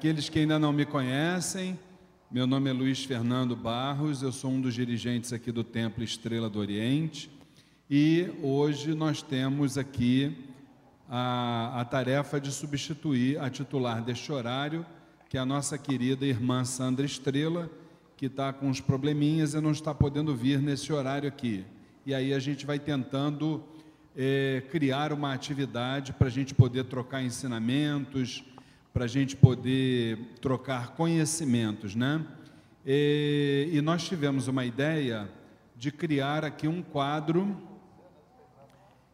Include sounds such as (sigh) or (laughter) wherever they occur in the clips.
aqueles que ainda não me conhecem, meu nome é Luiz Fernando Barros, eu sou um dos dirigentes aqui do Templo Estrela do Oriente e hoje nós temos aqui a, a tarefa de substituir a titular deste horário, que é a nossa querida irmã Sandra Estrela, que está com uns probleminhas e não está podendo vir nesse horário aqui. E aí a gente vai tentando é, criar uma atividade para a gente poder trocar ensinamentos, para a gente poder trocar conhecimentos, né? E, e nós tivemos uma ideia de criar aqui um quadro,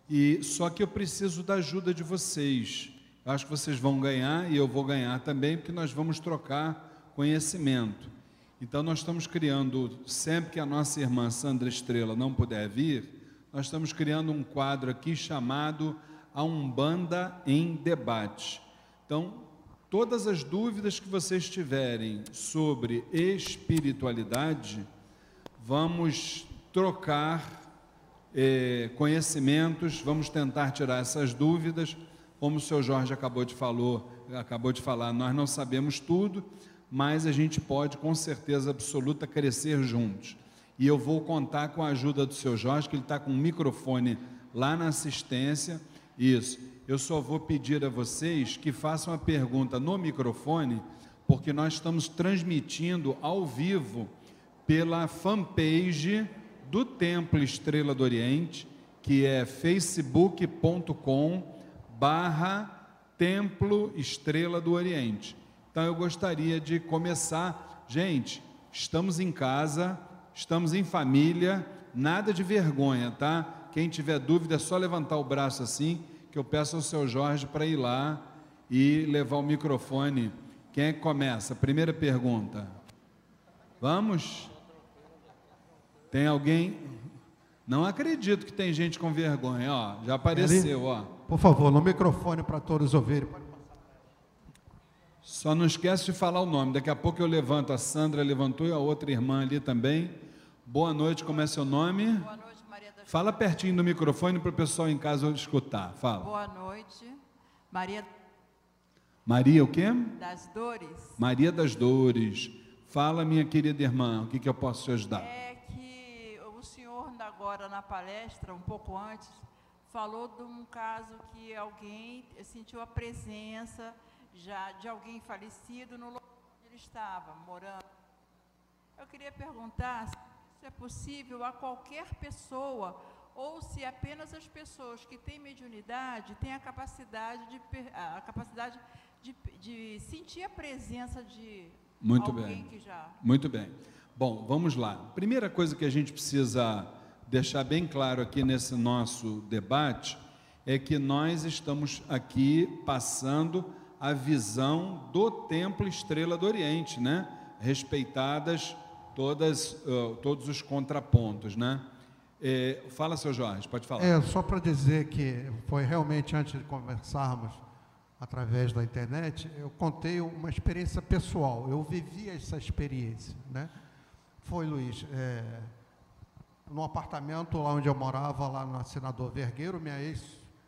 e só que eu preciso da ajuda de vocês. Eu acho que vocês vão ganhar e eu vou ganhar também, porque nós vamos trocar conhecimento. Então, nós estamos criando, sempre que a nossa irmã Sandra Estrela não puder vir, nós estamos criando um quadro aqui chamado A Umbanda em Debate. Então, Todas as dúvidas que vocês tiverem sobre espiritualidade, vamos trocar eh, conhecimentos, vamos tentar tirar essas dúvidas. Como o seu Jorge acabou de, falou, acabou de falar, nós não sabemos tudo, mas a gente pode, com certeza absoluta, crescer juntos. E eu vou contar com a ajuda do seu Jorge, que ele está com um microfone lá na assistência. Isso eu só vou pedir a vocês que façam a pergunta no microfone, porque nós estamos transmitindo ao vivo pela fanpage do Templo Estrela do Oriente, que é facebook.com barra Templo Estrela do Oriente. Então eu gostaria de começar, gente, estamos em casa, estamos em família, nada de vergonha, tá? Quem tiver dúvida é só levantar o braço assim que eu peço ao seu Jorge para ir lá e levar o microfone. Quem é que começa? Primeira pergunta. Vamos? Tem alguém? Não acredito que tem gente com vergonha, ó. Já apareceu, ó. Por favor, no microfone para todos ouvirem. Só não esquece de falar o nome. Daqui a pouco eu levanto. A Sandra levantou e a outra irmã ali também. Boa noite, como é seu nome? Boa noite. Fala pertinho do microfone para o pessoal em casa escutar. Fala. Boa noite. Maria. Maria o quê? Das Dores. Maria das Dores. Fala, minha querida irmã, o que, que eu posso te ajudar? É que o senhor, agora na palestra, um pouco antes, falou de um caso que alguém sentiu a presença já de alguém falecido no local onde ele estava morando. Eu queria perguntar é possível a qualquer pessoa ou se apenas as pessoas que têm mediunidade têm a capacidade de, a capacidade de, de sentir a presença de Muito alguém bem. que já. Muito bem. Bom, vamos lá. Primeira coisa que a gente precisa deixar bem claro aqui nesse nosso debate é que nós estamos aqui passando a visão do Templo Estrela do Oriente, né? Respeitadas todas, uh, todos os contrapontos, né? É, fala, seu Jorge, pode falar. É, só para dizer que foi realmente antes de conversarmos através da internet, eu contei uma experiência pessoal, eu vivi essa experiência, né? Foi, Luiz, é, no apartamento lá onde eu morava, lá no Senador Vergueiro, minha ex,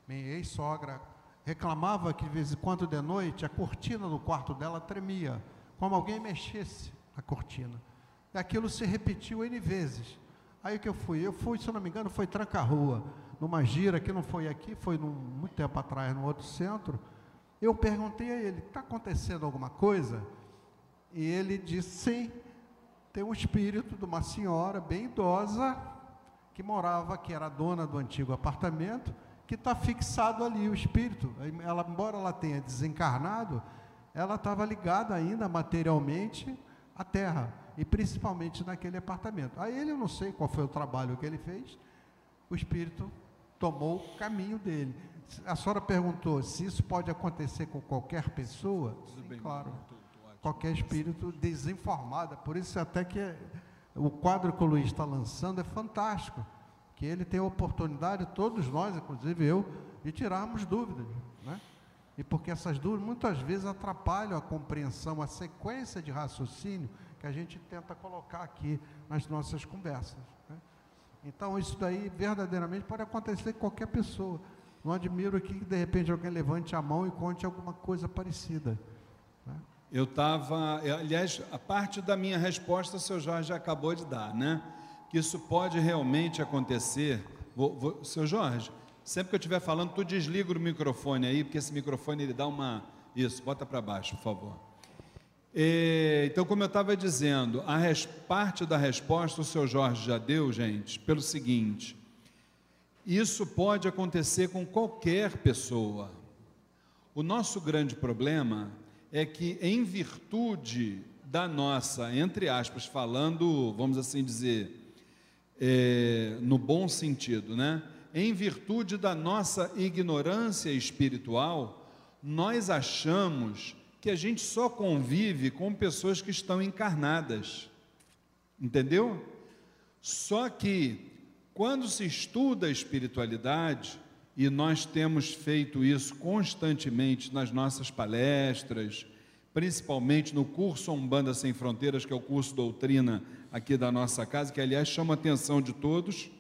minha ex-sogra reclamava que de vez em quando de noite a cortina do quarto dela tremia, como alguém mexesse a cortina aquilo se repetiu N vezes. Aí que eu fui, eu fui, se não me engano, foi Tranca-Rua, numa gira que não foi aqui, foi num, muito tempo atrás, no outro centro. Eu perguntei a ele, está acontecendo alguma coisa? E ele disse, sim, tem um espírito de uma senhora bem idosa, que morava, que era dona do antigo apartamento, que está fixado ali, o espírito. Ela, embora ela tenha desencarnado, ela estava ligada ainda materialmente à terra e principalmente naquele apartamento. Aí ele, eu não sei qual foi o trabalho que ele fez, o espírito tomou o caminho dele. A senhora perguntou se isso pode acontecer com qualquer pessoa? Sim, claro. Qualquer espírito desinformado. Por isso até que o quadro que o Luiz está lançando é fantástico. Que ele tem a oportunidade, todos nós, inclusive eu, de tirarmos dúvidas. Né? E porque essas dúvidas muitas vezes atrapalham a compreensão, a sequência de raciocínio que a gente tenta colocar aqui nas nossas conversas. Né? Então, isso daí verdadeiramente pode acontecer com qualquer pessoa. Não admiro aqui que de repente alguém levante a mão e conte alguma coisa parecida. Né? Eu estava, aliás, a parte da minha resposta o seu Jorge acabou de dar, né? Que isso pode realmente acontecer. Vou, vou, seu Jorge, sempre que eu estiver falando, tu desliga o microfone aí, porque esse microfone ele dá uma. Isso, bota para baixo, por favor. E, então, como eu estava dizendo, a res, parte da resposta o seu Jorge já deu, gente, pelo seguinte: isso pode acontecer com qualquer pessoa. O nosso grande problema é que, em virtude da nossa, entre aspas, falando, vamos assim dizer, é, no bom sentido, né? Em virtude da nossa ignorância espiritual, nós achamos que a gente só convive com pessoas que estão encarnadas. Entendeu? Só que quando se estuda a espiritualidade, e nós temos feito isso constantemente nas nossas palestras, principalmente no curso Umbanda Sem Fronteiras, que é o curso doutrina aqui da nossa casa, que aliás chama a atenção de todos.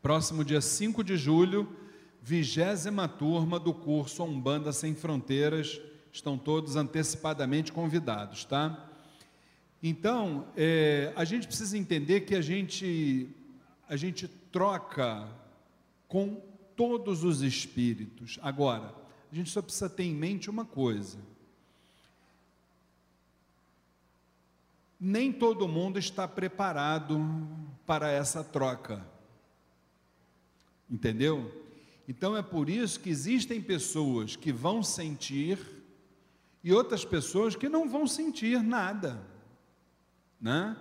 Próximo dia 5 de julho, vigésima turma do curso Umbanda Sem Fronteiras, estão todos antecipadamente convidados, tá? Então, é, a gente precisa entender que a gente a gente troca com todos os espíritos. Agora, a gente só precisa ter em mente uma coisa: nem todo mundo está preparado para essa troca. Entendeu? Então é por isso que existem pessoas que vão sentir e outras pessoas que não vão sentir nada, né?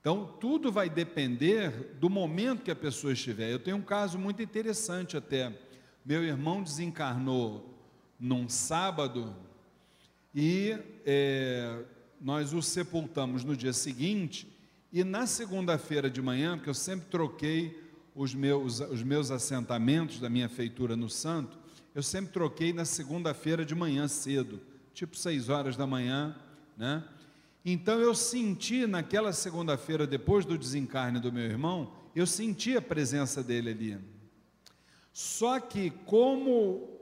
Então, tudo vai depender do momento que a pessoa estiver. Eu tenho um caso muito interessante até. Meu irmão desencarnou num sábado e é, nós o sepultamos no dia seguinte. E na segunda-feira de manhã, porque eu sempre troquei os meus, os meus assentamentos da minha feitura no santo, eu sempre troquei na segunda-feira de manhã cedo, tipo seis horas da manhã, né? Então eu senti naquela segunda-feira, depois do desencarne do meu irmão, eu senti a presença dele ali. Só que, como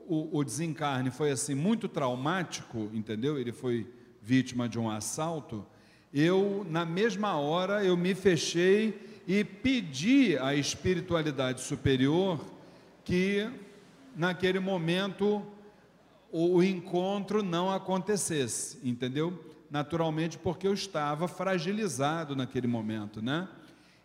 o, o desencarne foi assim muito traumático, entendeu? Ele foi vítima de um assalto. Eu, na mesma hora, eu me fechei e pedi à espiritualidade superior que, naquele momento, o, encontro não acontecesse, entendeu? naturalmente porque eu estava fragilizado naquele momento, né?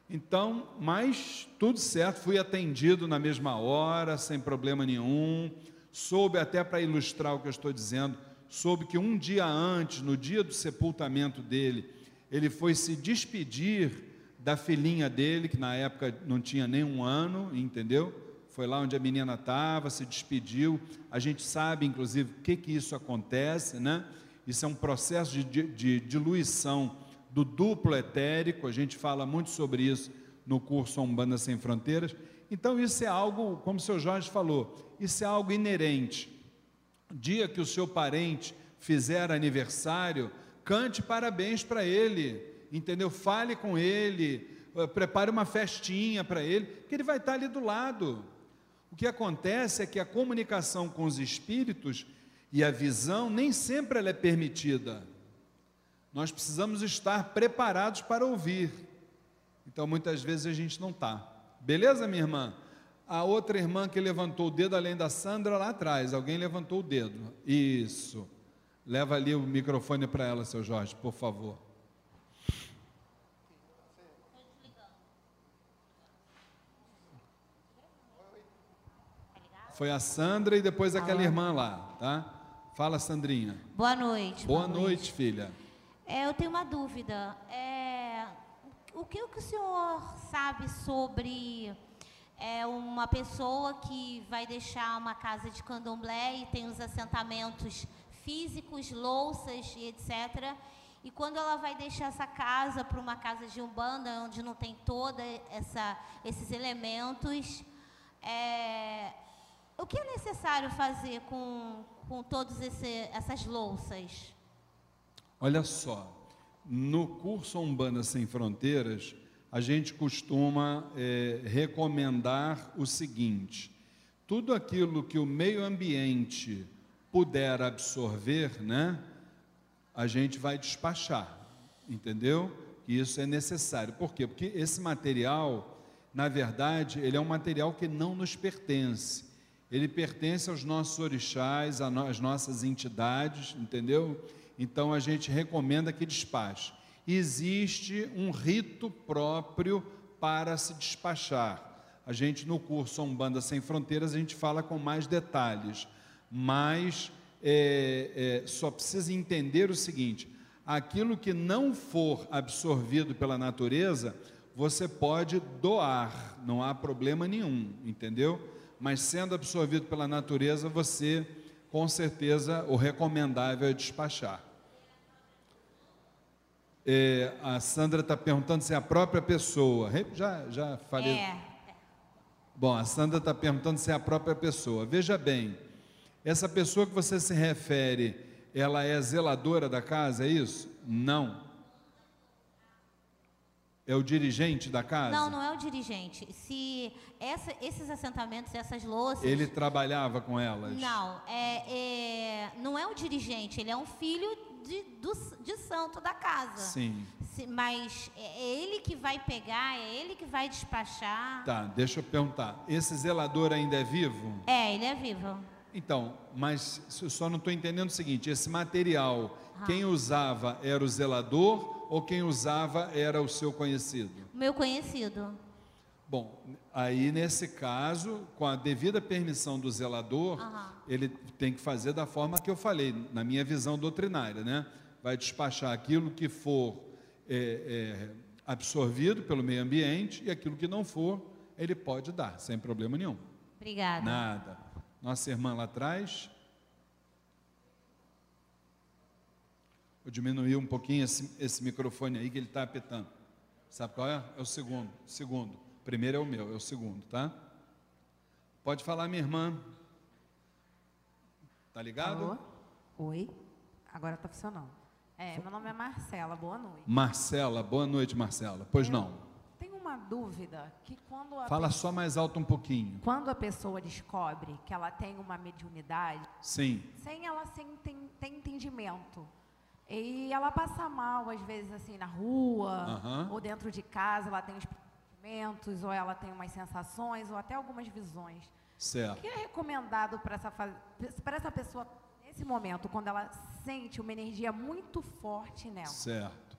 Então, mas tudo certo, fui atendido na mesma hora, sem problema nenhum. Soube até para ilustrar o que eu estou dizendo, soube que um dia antes, no dia do sepultamento dele, ele foi se despedir da filhinha dele, que na época não tinha nem um ano, entendeu? Foi lá onde a menina estava, se despediu. A gente sabe, inclusive, o que que isso acontece, né? Isso é um processo de, de, de diluição do duplo etérico, a gente fala muito sobre isso no curso Umbanda Sem Fronteiras. Então, isso é algo, como o seu Jorge falou, isso é algo inerente. Dia que o seu parente fizer aniversário, cante parabéns para ele, entendeu? Fale com ele, eh, prepare uma festinha para ele, que ele vai estar ali do lado. O que acontece é que a comunicação com os espíritos e a visão nem sempre ela é permitida. Nós precisamos estar preparados para ouvir. Então muitas vezes a gente não está. Beleza, minha irmã? A outra irmã que levantou o dedo além da Sandra lá atrás, alguém levantou o dedo. Isso. Leva ali o microfone para ela, seu Jorge, por favor. Foi a Sandra e depois aquela irmã lá, tá? Fala, Sandrinha. Boa noite. Boa, noite, noite, filha. É, eu tenho uma dúvida. É, o que o senhor sabe sobre é, uma pessoa que vai deixar uma casa de candomblé e tem os assentamentos físicos, louças e etc. E quando ela vai deixar essa casa para uma casa de umbanda, onde não tem toda essa esses elementos, é, o que é necessário fazer com com todas essas louças? Olha só, no curso Umbanda Sem Fronteiras, a gente costuma é, recomendar o seguinte: tudo aquilo que o meio ambiente puder absorver, né? a gente vai despachar, entendeu? Isso é necessário. Por quê? Porque esse material, na verdade, ele é um material que não nos pertence. Ele pertence aos nossos orixás, às nossas entidades, entendeu? Então a gente recomenda que despache. Existe um rito próprio para se despachar. A gente no curso Umbanda Sem Fronteiras a gente fala com mais detalhes, mas é, é, só precisa entender o seguinte: aquilo que não for absorvido pela natureza, você pode doar, não há problema nenhum, entendeu? Mas sendo absorvido pela natureza, você, com certeza, o recomendável é despachar. É, a Sandra está perguntando se é a própria pessoa. Já, já falei. É. Bom, a Sandra está perguntando se é a própria pessoa. Veja bem, essa pessoa que você se refere, ela é zeladora da casa, é isso? Não. É o dirigente da casa? Não, não é o dirigente. Se essa, esses assentamentos, essas louças. Ele trabalhava com elas? Não, é, é, não é o dirigente, ele é um filho de, do, de santo da casa. Sim. Se, mas é ele que vai pegar, é ele que vai despachar. Tá, deixa eu perguntar. Esse zelador ainda é vivo? É, ele é vivo. Então, mas só não estou entendendo o seguinte: esse material, ah. quem usava era o zelador ou quem usava era o seu conhecido? Meu conhecido. Bom, aí nesse caso, com a devida permissão do zelador, uhum. ele tem que fazer da forma que eu falei, na minha visão doutrinária, né? Vai despachar aquilo que for é, é, absorvido pelo meio ambiente e aquilo que não for, ele pode dar, sem problema nenhum. Obrigada. Nada. Nossa irmã lá atrás. Vou diminuir um pouquinho esse, esse microfone aí que ele está apetando. Sabe qual é? É o segundo. Segundo. Primeiro é o meu, é o segundo, tá? Pode falar, minha irmã. Tá ligado? Alô? Oi. Agora está funcionando. É, meu nome é Marcela. Boa noite. Marcela, boa noite, Marcela. Pois Eu não. Tenho uma dúvida que quando a Fala pessoa, só mais alto um pouquinho. Quando a pessoa descobre que ela tem uma mediunidade, sim, sem ela sem ter entendimento, e ela passa mal às vezes assim na rua ou dentro de casa, ela tem os sentimentos, ou ela tem umas sensações, ou até algumas visões. Certo. O que é recomendado para essa, essa pessoa nesse momento, quando ela sente uma energia muito forte nela? Certo.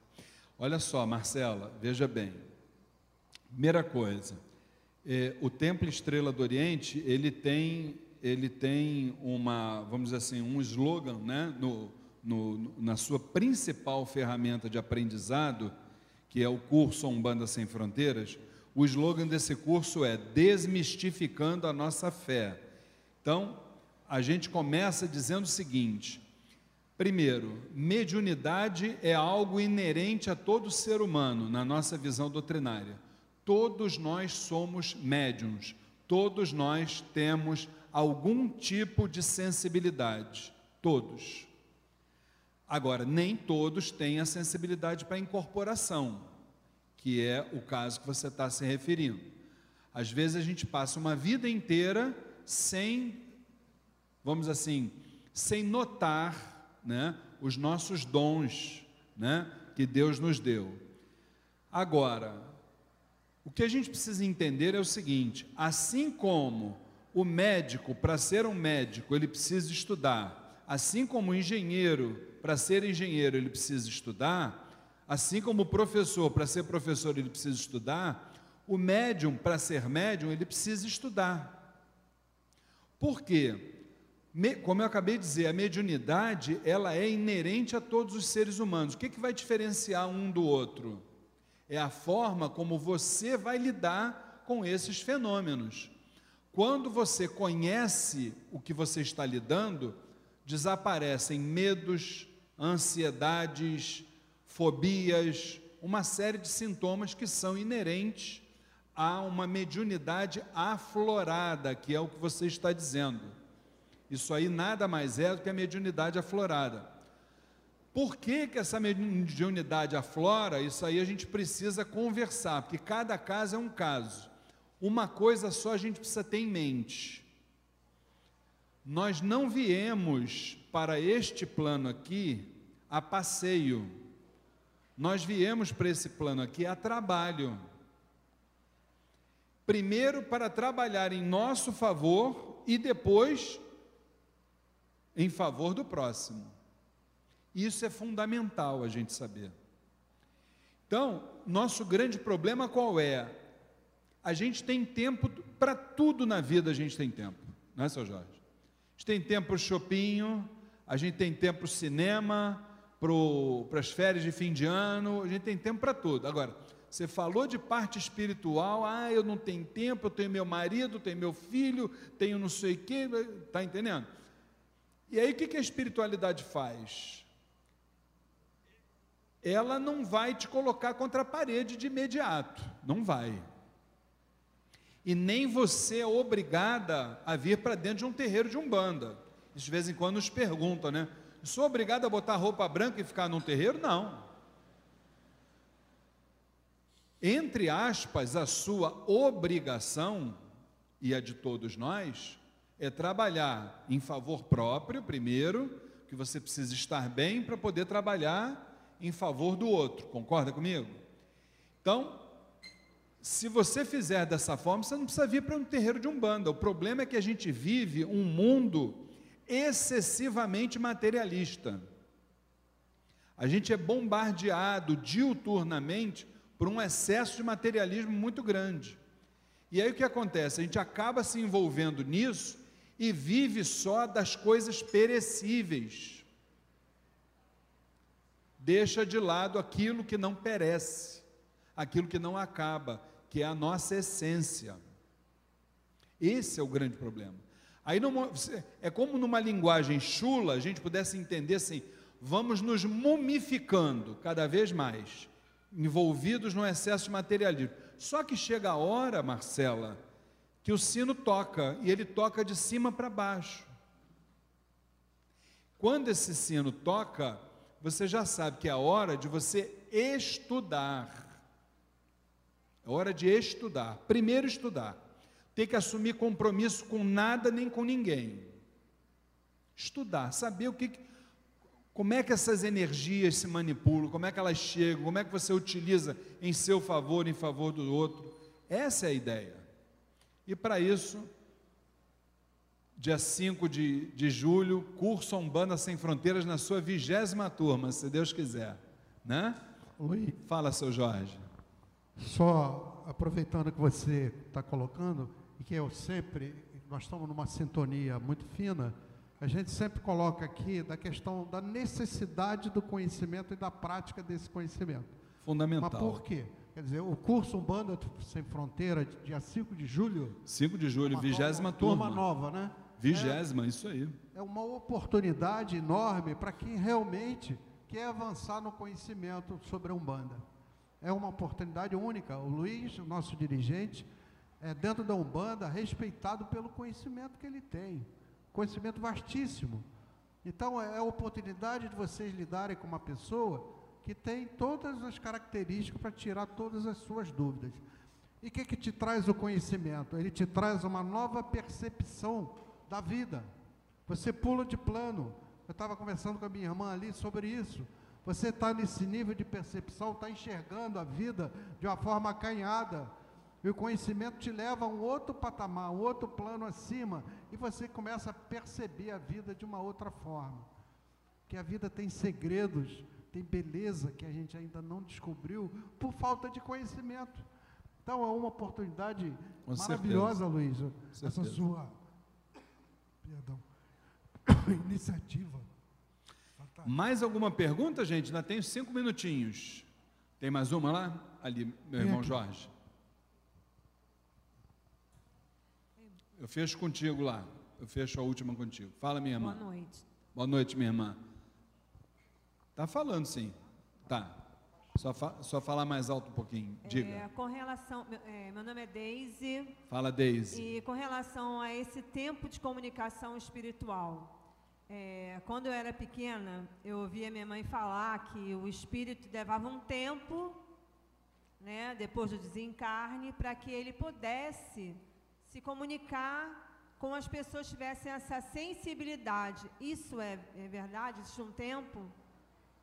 Olha só, Marcela, veja bem. Primeira coisa, é, o Templo Estrela do Oriente, ele tem, ele tem uma, vamos dizer assim, um slogan, né, no, no, na sua principal ferramenta de aprendizado, que é o curso Umbanda Sem Fronteiras, o slogan desse curso é Desmistificando a Nossa Fé. Então, a gente começa dizendo o seguinte: primeiro, mediunidade é algo inerente a todo ser humano, na nossa visão doutrinária. Todos nós somos médiums, todos nós temos algum tipo de sensibilidade, todos. Agora, nem todos têm a sensibilidade para incorporação que é o caso que você está se referindo. Às vezes a gente passa uma vida inteira sem, vamos assim, sem notar né, os nossos dons né, que Deus nos deu. Agora, o que a gente precisa entender é o seguinte: assim como o médico, para ser um médico, ele precisa estudar, assim como o engenheiro, para ser engenheiro, ele precisa estudar, Assim como o professor, para ser professor, ele precisa estudar, o médium, para ser médium, ele precisa estudar. Por quê? Como eu acabei de dizer, a mediunidade, ela é inerente a todos os seres humanos. O que, que vai diferenciar um do outro? É a forma como você vai lidar com esses fenômenos. Quando você conhece o que você está lidando, desaparecem medos, ansiedades, fobias, uma série de sintomas que são inerentes a uma mediunidade aflorada, que é o que você está dizendo. Isso aí nada mais é do que a mediunidade aflorada. Por que, que essa mediunidade aflora? Isso aí a gente precisa conversar, porque cada caso é um caso. Uma coisa só a gente precisa ter em mente. Nós não viemos para este plano aqui a passeio. Nós viemos para esse plano aqui a trabalho. Primeiro para trabalhar em nosso favor e depois em favor do próximo. Isso é fundamental a gente saber. Então, nosso grande problema qual é? A gente tem tempo para tudo na vida, a gente tem tempo, não é, seu Jorge? Gente tem tempo para o shopping, a gente tem tempo para o cinema, para as férias de fim de ano, a gente tem tempo para tudo. Agora, você falou de parte espiritual, ah, eu não tenho tempo, eu tenho meu marido, tenho meu filho, tenho não sei o quê, está entendendo? E aí o que a espiritualidade faz? Ela não vai te colocar contra a parede de imediato, não vai. E nem você é obrigada a vir para dentro de um terreiro de umbanda. De vez em quando nos perguntam, né? Sou obrigado a botar roupa branca e ficar num terreiro? Não. Entre aspas, a sua obrigação, e a de todos nós, é trabalhar em favor próprio, primeiro, que você precisa estar bem para poder trabalhar em favor do outro. Concorda comigo? Então, se você fizer dessa forma, você não precisa vir para um terreiro de umbanda. O problema é que a gente vive um mundo excessivamente materialista. A gente é bombardeado diuturnamente por um excesso de materialismo muito grande. E aí o que acontece? A gente acaba se envolvendo nisso e vive só das coisas perecíveis. Deixa de lado aquilo que não perece, aquilo que não acaba, que é a nossa essência. Esse é o grande problema. Aí é como numa linguagem chula, a gente pudesse entender assim: vamos nos mumificando cada vez mais, envolvidos no excesso de materialismo. Só que chega a hora, Marcela, que o sino toca, e ele toca de cima para baixo. Quando esse sino toca, você já sabe que é a hora de você estudar. É hora de estudar. Primeiro estudar. Ter que assumir compromisso com nada nem com ninguém. Estudar, saber o que como é que essas energias se manipulam, como é que elas chegam, como é que você utiliza em seu favor, em favor do outro. Essa é a ideia. E para isso, dia 5 de, de julho, curso Umbanda Sem Fronteiras na sua vigésima turma, se Deus quiser. Né? Oi. Fala, seu Jorge. Só aproveitando que você está colocando, e que eu sempre, nós estamos numa sintonia muito fina, a gente sempre coloca aqui da questão da necessidade do conhecimento e da prática desse conhecimento. Fundamental. Mas por quê? Quer dizer, o curso Umbanda Sem Fronteira, dia 5 de julho. 5 de julho, vigésima turma. Turma nova, né? Vigésima, é, isso aí. É uma oportunidade enorme para quem realmente quer avançar no conhecimento sobre a Umbanda. É uma oportunidade única. O Luiz, o nosso dirigente, é dentro da Umbanda, respeitado pelo conhecimento que ele tem. Conhecimento vastíssimo. Então, é a oportunidade de vocês lidarem com uma pessoa que tem todas as características para tirar todas as suas dúvidas. E o que, que te traz o conhecimento? Ele te traz uma nova percepção da vida. Você pula de plano. Eu estava conversando com a minha irmã ali sobre isso. Você está nesse nível de percepção, está enxergando a vida de uma forma acanhada. E o conhecimento te leva a um outro patamar, um outro plano acima. E você começa a perceber a vida de uma outra forma. Que a vida tem segredos tem beleza que a gente ainda não descobriu por falta de conhecimento. Então é uma oportunidade Com maravilhosa, Luiz, essa sua perdão, (coughs) iniciativa. Mais alguma pergunta, gente? Ainda tenho cinco minutinhos. Tem mais uma lá? Ali, meu irmão. Jorge. Eu fecho contigo lá. Eu fecho a última contigo. Fala, minha irmã. Boa noite. Boa noite, minha irmã. Está falando sim. Tá. Só, fa só falar mais alto um pouquinho. Diga. É, com relação. É, meu nome é Deise. Fala, Deise. E com relação a esse tempo de comunicação espiritual. É, quando eu era pequena, eu ouvia minha mãe falar que o espírito levava um tempo, né, depois do desencarne, para que ele pudesse se comunicar com as pessoas tivessem essa sensibilidade. Isso é, é verdade? Existe um tempo?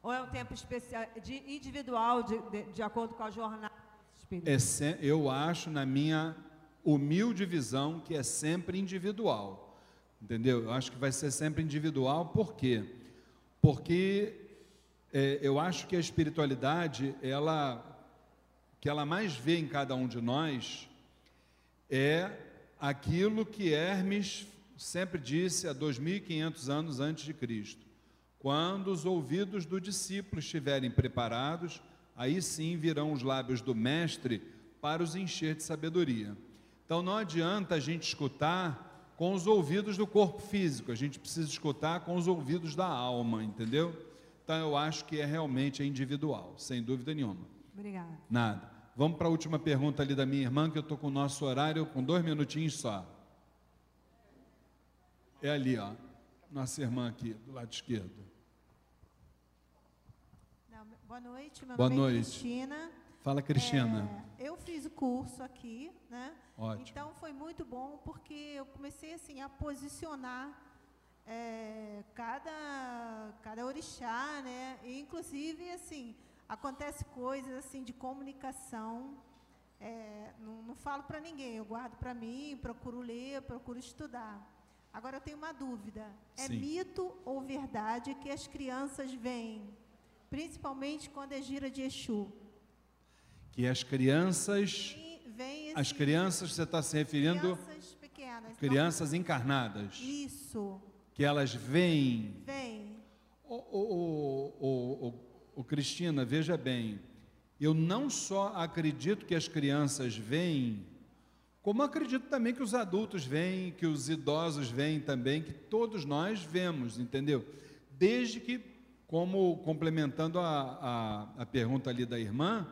Ou é um tempo especial, de, individual, de, de, de acordo com a jornada espírita? É se, eu acho, na minha humilde visão, que é sempre individual. Entendeu? Eu acho que vai ser sempre individual, por quê? Porque é, eu acho que a espiritualidade, ela, que ela mais vê em cada um de nós, é aquilo que Hermes sempre disse há 2.500 anos antes de Cristo. Quando os ouvidos do discípulo estiverem preparados, aí sim virão os lábios do Mestre para os encher de sabedoria. Então não adianta a gente escutar com os ouvidos do corpo físico, a gente precisa escutar com os ouvidos da alma, entendeu? Então eu acho que é realmente individual, sem dúvida nenhuma. Obrigada. Nada. Vamos para a última pergunta ali da minha irmã, que eu estou com o nosso horário com dois minutinhos só. É ali, ó. Nossa irmã aqui, do lado esquerdo. Não, boa noite, meu boa nome noite. é Cristina. Fala, Cristina. É, eu fiz o curso aqui, né? Ótimo. Então foi muito bom porque eu comecei assim a posicionar é, cada cada orixá, né? E, inclusive assim acontece coisas assim de comunicação. É, não, não falo para ninguém, eu guardo para mim, procuro ler, procuro estudar. Agora eu tenho uma dúvida: é Sim. mito ou verdade que as crianças veem, principalmente quando é gira de Exu? Que as crianças, as crianças, você está se referindo crianças pequenas. crianças encarnadas, isso, que elas veem. ô, ô, ô, ô, Cristina, veja bem, eu não só acredito que as crianças veem, como acredito também que os adultos veem, que os idosos veem também, que todos nós vemos, entendeu? Desde que, como complementando a, a, a pergunta ali da irmã,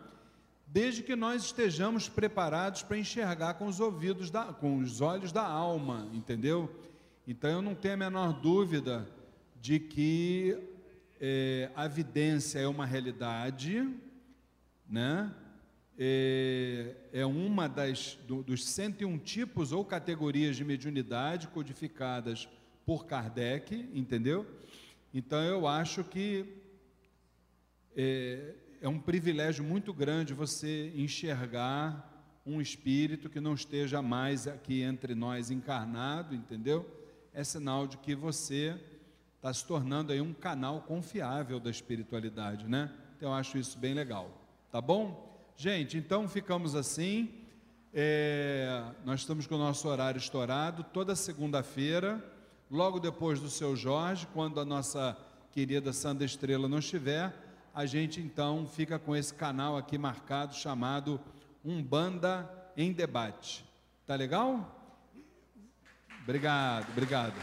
desde que nós estejamos preparados para enxergar com os ouvidos, da, com os olhos da alma, entendeu? Então eu não tenho a menor dúvida de que é, a vidência é uma realidade, né? É, é uma das do, dos 101 tipos ou categorias de mediunidade codificadas por Kardec, entendeu? Então eu acho que é, é um privilégio muito grande você enxergar um espírito que não esteja mais aqui entre nós encarnado, entendeu? É sinal de que você está se tornando aí um canal confiável da espiritualidade, né? Então eu acho isso bem legal, tá bom? Gente, então ficamos assim. É, nós estamos com o nosso horário estourado toda segunda-feira, logo depois do seu Jorge, quando a nossa querida Sandra Estrela não estiver, a gente então fica com esse canal aqui marcado chamado Umbanda em Debate. Tá legal? Obrigado, obrigado.